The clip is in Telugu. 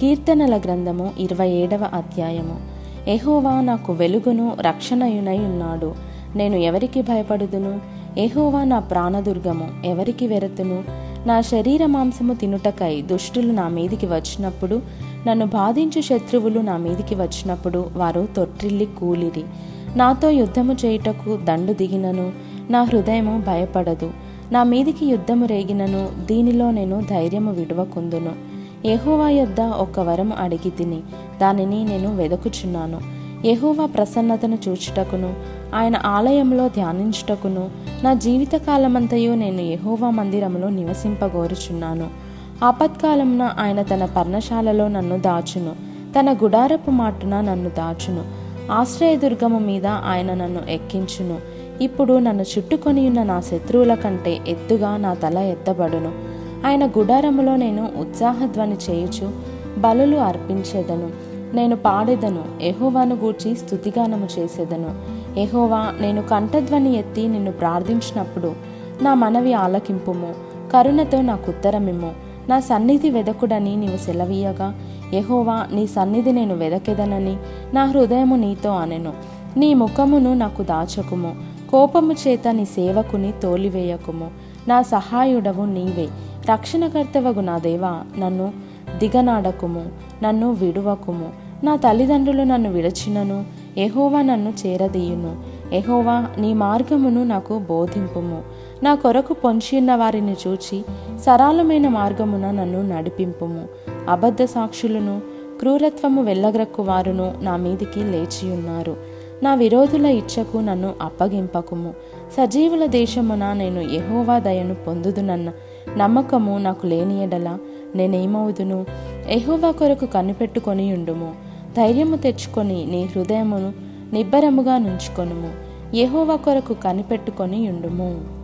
కీర్తనల గ్రంథము ఇరవై ఏడవ అధ్యాయము. ఎహోవా నాకు వెలుగును రక్షణయునై ఉన్నాడు. నేను ఎవరికి భయపడుదును? ఎహోవా నా ప్రాణదుర్గము ఎవరికి వెరతును? నా శరీర మాంసము తినుటకై దుష్టులు నా మీదికి వచ్చినప్పుడు నన్ను బాధించు శత్రువులు నా మీదికి వచ్చినప్పుడు వారు తొట్టిల్లి కూలిరి. నాతో యుద్ధము చేయుటకు దండు దిగినను నా హృదయము భయపడదు. నా మీదికి యుద్ధము రేగినను దీనిలో నేను ధైర్యము విడవకుందును. యహోవా యొద్ద ఒక వరం అడిగి తిని దానిని నేను వెదకుచున్నాను. యహోవా ప్రసన్నతను చూచుటకును ఆయన ఆలయంలో ధ్యానించుటకును నా జీవితకాలమంతయు నేను యహోవా మందిరములో నివసింపగోరుచున్నాను. ఆపత్కాలమున ఆయన తన పర్ణశాలలో నన్ను దాచును తన గుడారపు మాటున నన్ను దాచును. ఆశ్రయదుర్గము మీద ఆయన నన్ను ఎక్కించును. ఇప్పుడు నన్ను చుట్టుకొని ఉన్న నా శత్రువుల కంటే ఎత్తుగా నా తల ఎత్తబడును. ఆయన గుడారములో నేను ఉత్సాహధ్వని చేయుచు బలులు అర్పించేదను. నేను పాడేదను ఎహోవాను గూర్చి స్థుతిగానము చేసేదను. ఎహోవా నేను కంఠధ్వని ఎత్తి నిన్ను ప్రార్థించినప్పుడు నా మనవి ఆలకింపుము కరుణతో నాకు ఉత్తరమిమ్ము. నా సన్నిధి వెదకుడని నీవు సెలవీయగా. ఎహోవా నీ సన్నిధి నేను వెదకెదనని నా హృదయము నీతో అనెను. నీ ముఖమును నాకు దాచకుము. కోపము చేత నీ సేవకుని తోలివేయకుము. నా సహాయుడవు నీవే. రక్షణకర్తవగు నా దేవా నన్ను దిగనాడకుము నన్ను విడువకుము. నా తల్లిదండ్రులు నన్ను విడచినను ఎహోవా నన్ను చేరదీయును. ఎహోవా నీ మార్గమును నాకు బోధింపుము. నా కొరకు పొంచియున్న వారిని చూచి సరళమైన మార్గమున నన్ను నడిపింపుము. అబద్ధ సాక్షులను క్రూరత్వము వెళ్ళగ్రక్కు వారును నా మీదికి లేచియున్నారు. నా విరోధుల ఇచ్చకు నన్ను అప్పగింపకుము. సజీవుల దేశమున నేను ఎహోవా దయను పొందుదునన్న నమ్మకము నాకు లేని ఎడల నేనేమవుదును? ఎహోవా కొరకు కనిపెట్టుకొని ఉండుము. ధైర్యము తెచ్చుకొని నీ హృదయమును నిబ్బరముగా నుంచుకొనుము. ఎహోవా కొరకు కనిపెట్టుకొని ఉండుము.